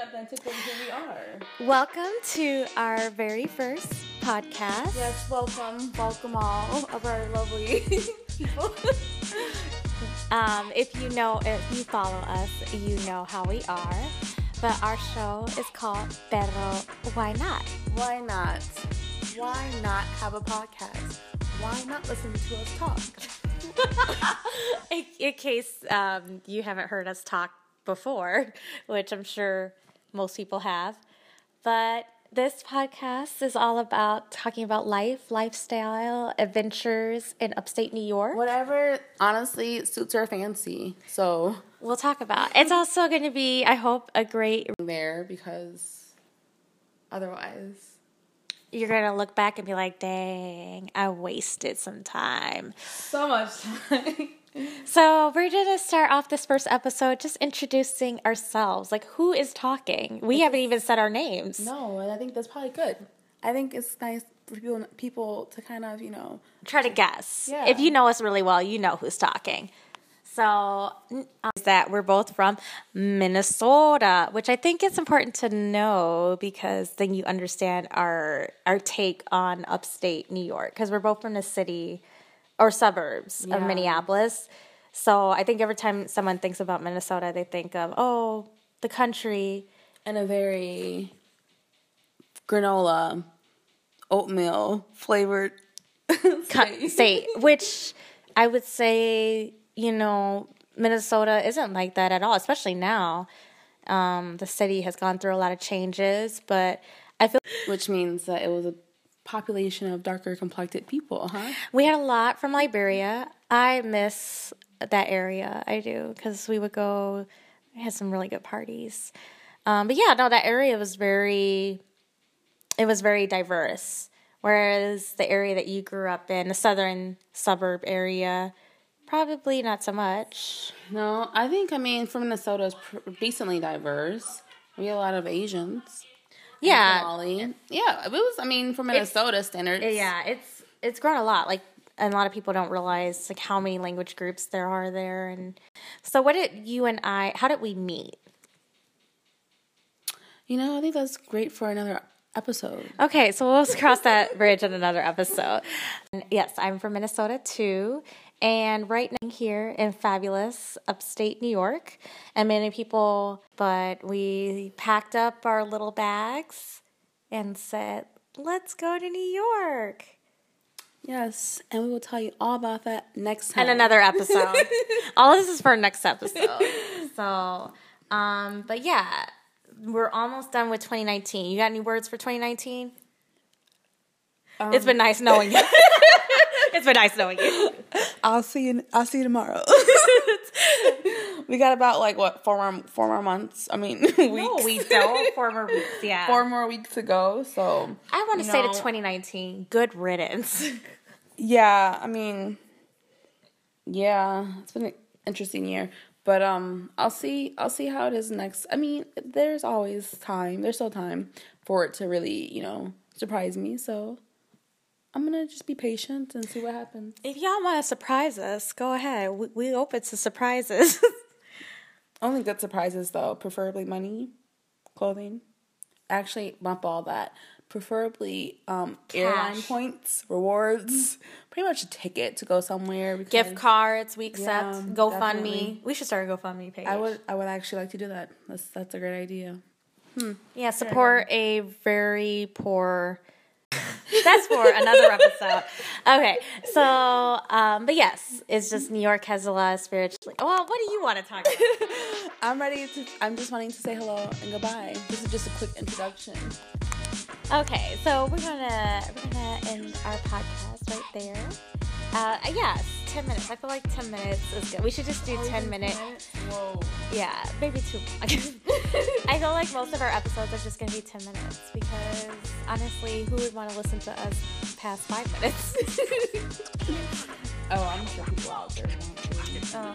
authentically who we are. Welcome to our very first podcast. Yes, welcome, welcome all of our lovely people. Um, if you know, if you follow us, you know how we are. But our show is called Pero Why Not? Why not? Why not have a podcast? Why not listen to us talk? in, in case um, you haven't heard us talk before, which I'm sure most people have. But this podcast is all about talking about life, lifestyle, adventures in upstate New York. Whatever, honestly, suits our fancy. So We'll talk about. It's also going to be, I hope, a great. there because otherwise, You're going to look back and be like, "Dang, I wasted some time." so much time. So we're gonna start off this first episode just introducing ourselves. Like, who is talking? We haven't even said our names. no, and I think that's probably good. I think it's nice for people people to kind of you know Try to guess. Yeah. If you know us really well, you know who's talking. So um, is that we're both from Minnesota, which I think it's important to know because then you understand our our take on upstate New York because we're both from the city or suburbs of Minneapolis. So I think every time someone thinks about Minnesota, they think of oh the country. and a very granola oatmeal flavored state, which I would say, you know, Minnesota isn't like that at all, especially now. Um, the city has gone through a lot of changes, but I feel which means that it was a population of darker complected people, huh? we had a lot from Liberia. I miss that area. I do because we would go. We had some really good parties. Um, but yeah, no, that area was very. It was very diverse. Whereas the area that you grew up in, the southern suburb area, probably not so much. No, I think I mean from Minnesota is pr- decently diverse. We have a lot of Asians. Yeah, Somali. Yeah, it was. I mean, from Minnesota standards. yeah, it's it's grown a lot. Like and a lot of people don't realize like how many language groups there are there. And so, what did you and I? How did we meet? You know, I think that's great for another episode. Okay, so we'll cross that bridge in another episode. And yes, I'm from Minnesota too. And right now here in fabulous upstate New York, and many people, but we packed up our little bags and said, let's go to New York. Yes, and we will tell you all about that next time. And another episode. All of this is for next episode. So, um, but yeah, we're almost done with 2019. You got any words for 2019? it's been nice knowing you. it's been nice knowing you. I'll see you. I'll see you tomorrow. we got about like what four more four more months. I mean, weeks. No, we don't. Four more weeks. Yeah. four more weeks to go. So I want to say to 2019, good riddance. Yeah, I mean, yeah, it's been an interesting year. But um, I'll see. I'll see how it is next. I mean, there's always time. There's still time for it to really, you know, surprise me. So I'm gonna just be patient and see what happens. if y'all want to surprise us, go ahead. We, we open to surprises. Only good surprises though, preferably money, clothing. Actually, bump all that. Preferably um, airline points, rewards, pretty much a ticket to go somewhere. Because Gift cards, we accept. Yeah, GoFundMe. definitely. We should start a GoFundMe page. I would, I would actually like to do that. That's that's a great idea. Yeah, support a very poor. That's for another episode. Okay, so um, but yes, it's just New York has a lot of spiritually. Well, what do you want to talk about? I'm ready to. I'm just wanting to say hello and goodbye. This is just a quick introduction. Okay, so we're gonna we're gonna end our podcast right there. Uh, yes, ten minutes. I feel like ten minutes is good. We should just do ten minutes. Whoa. Yeah, maybe two. I feel like most of our episodes are just gonna be ten minutes because honestly, who would want to listen to us past five minutes? Oh, I'm sure people out there want to. Oh.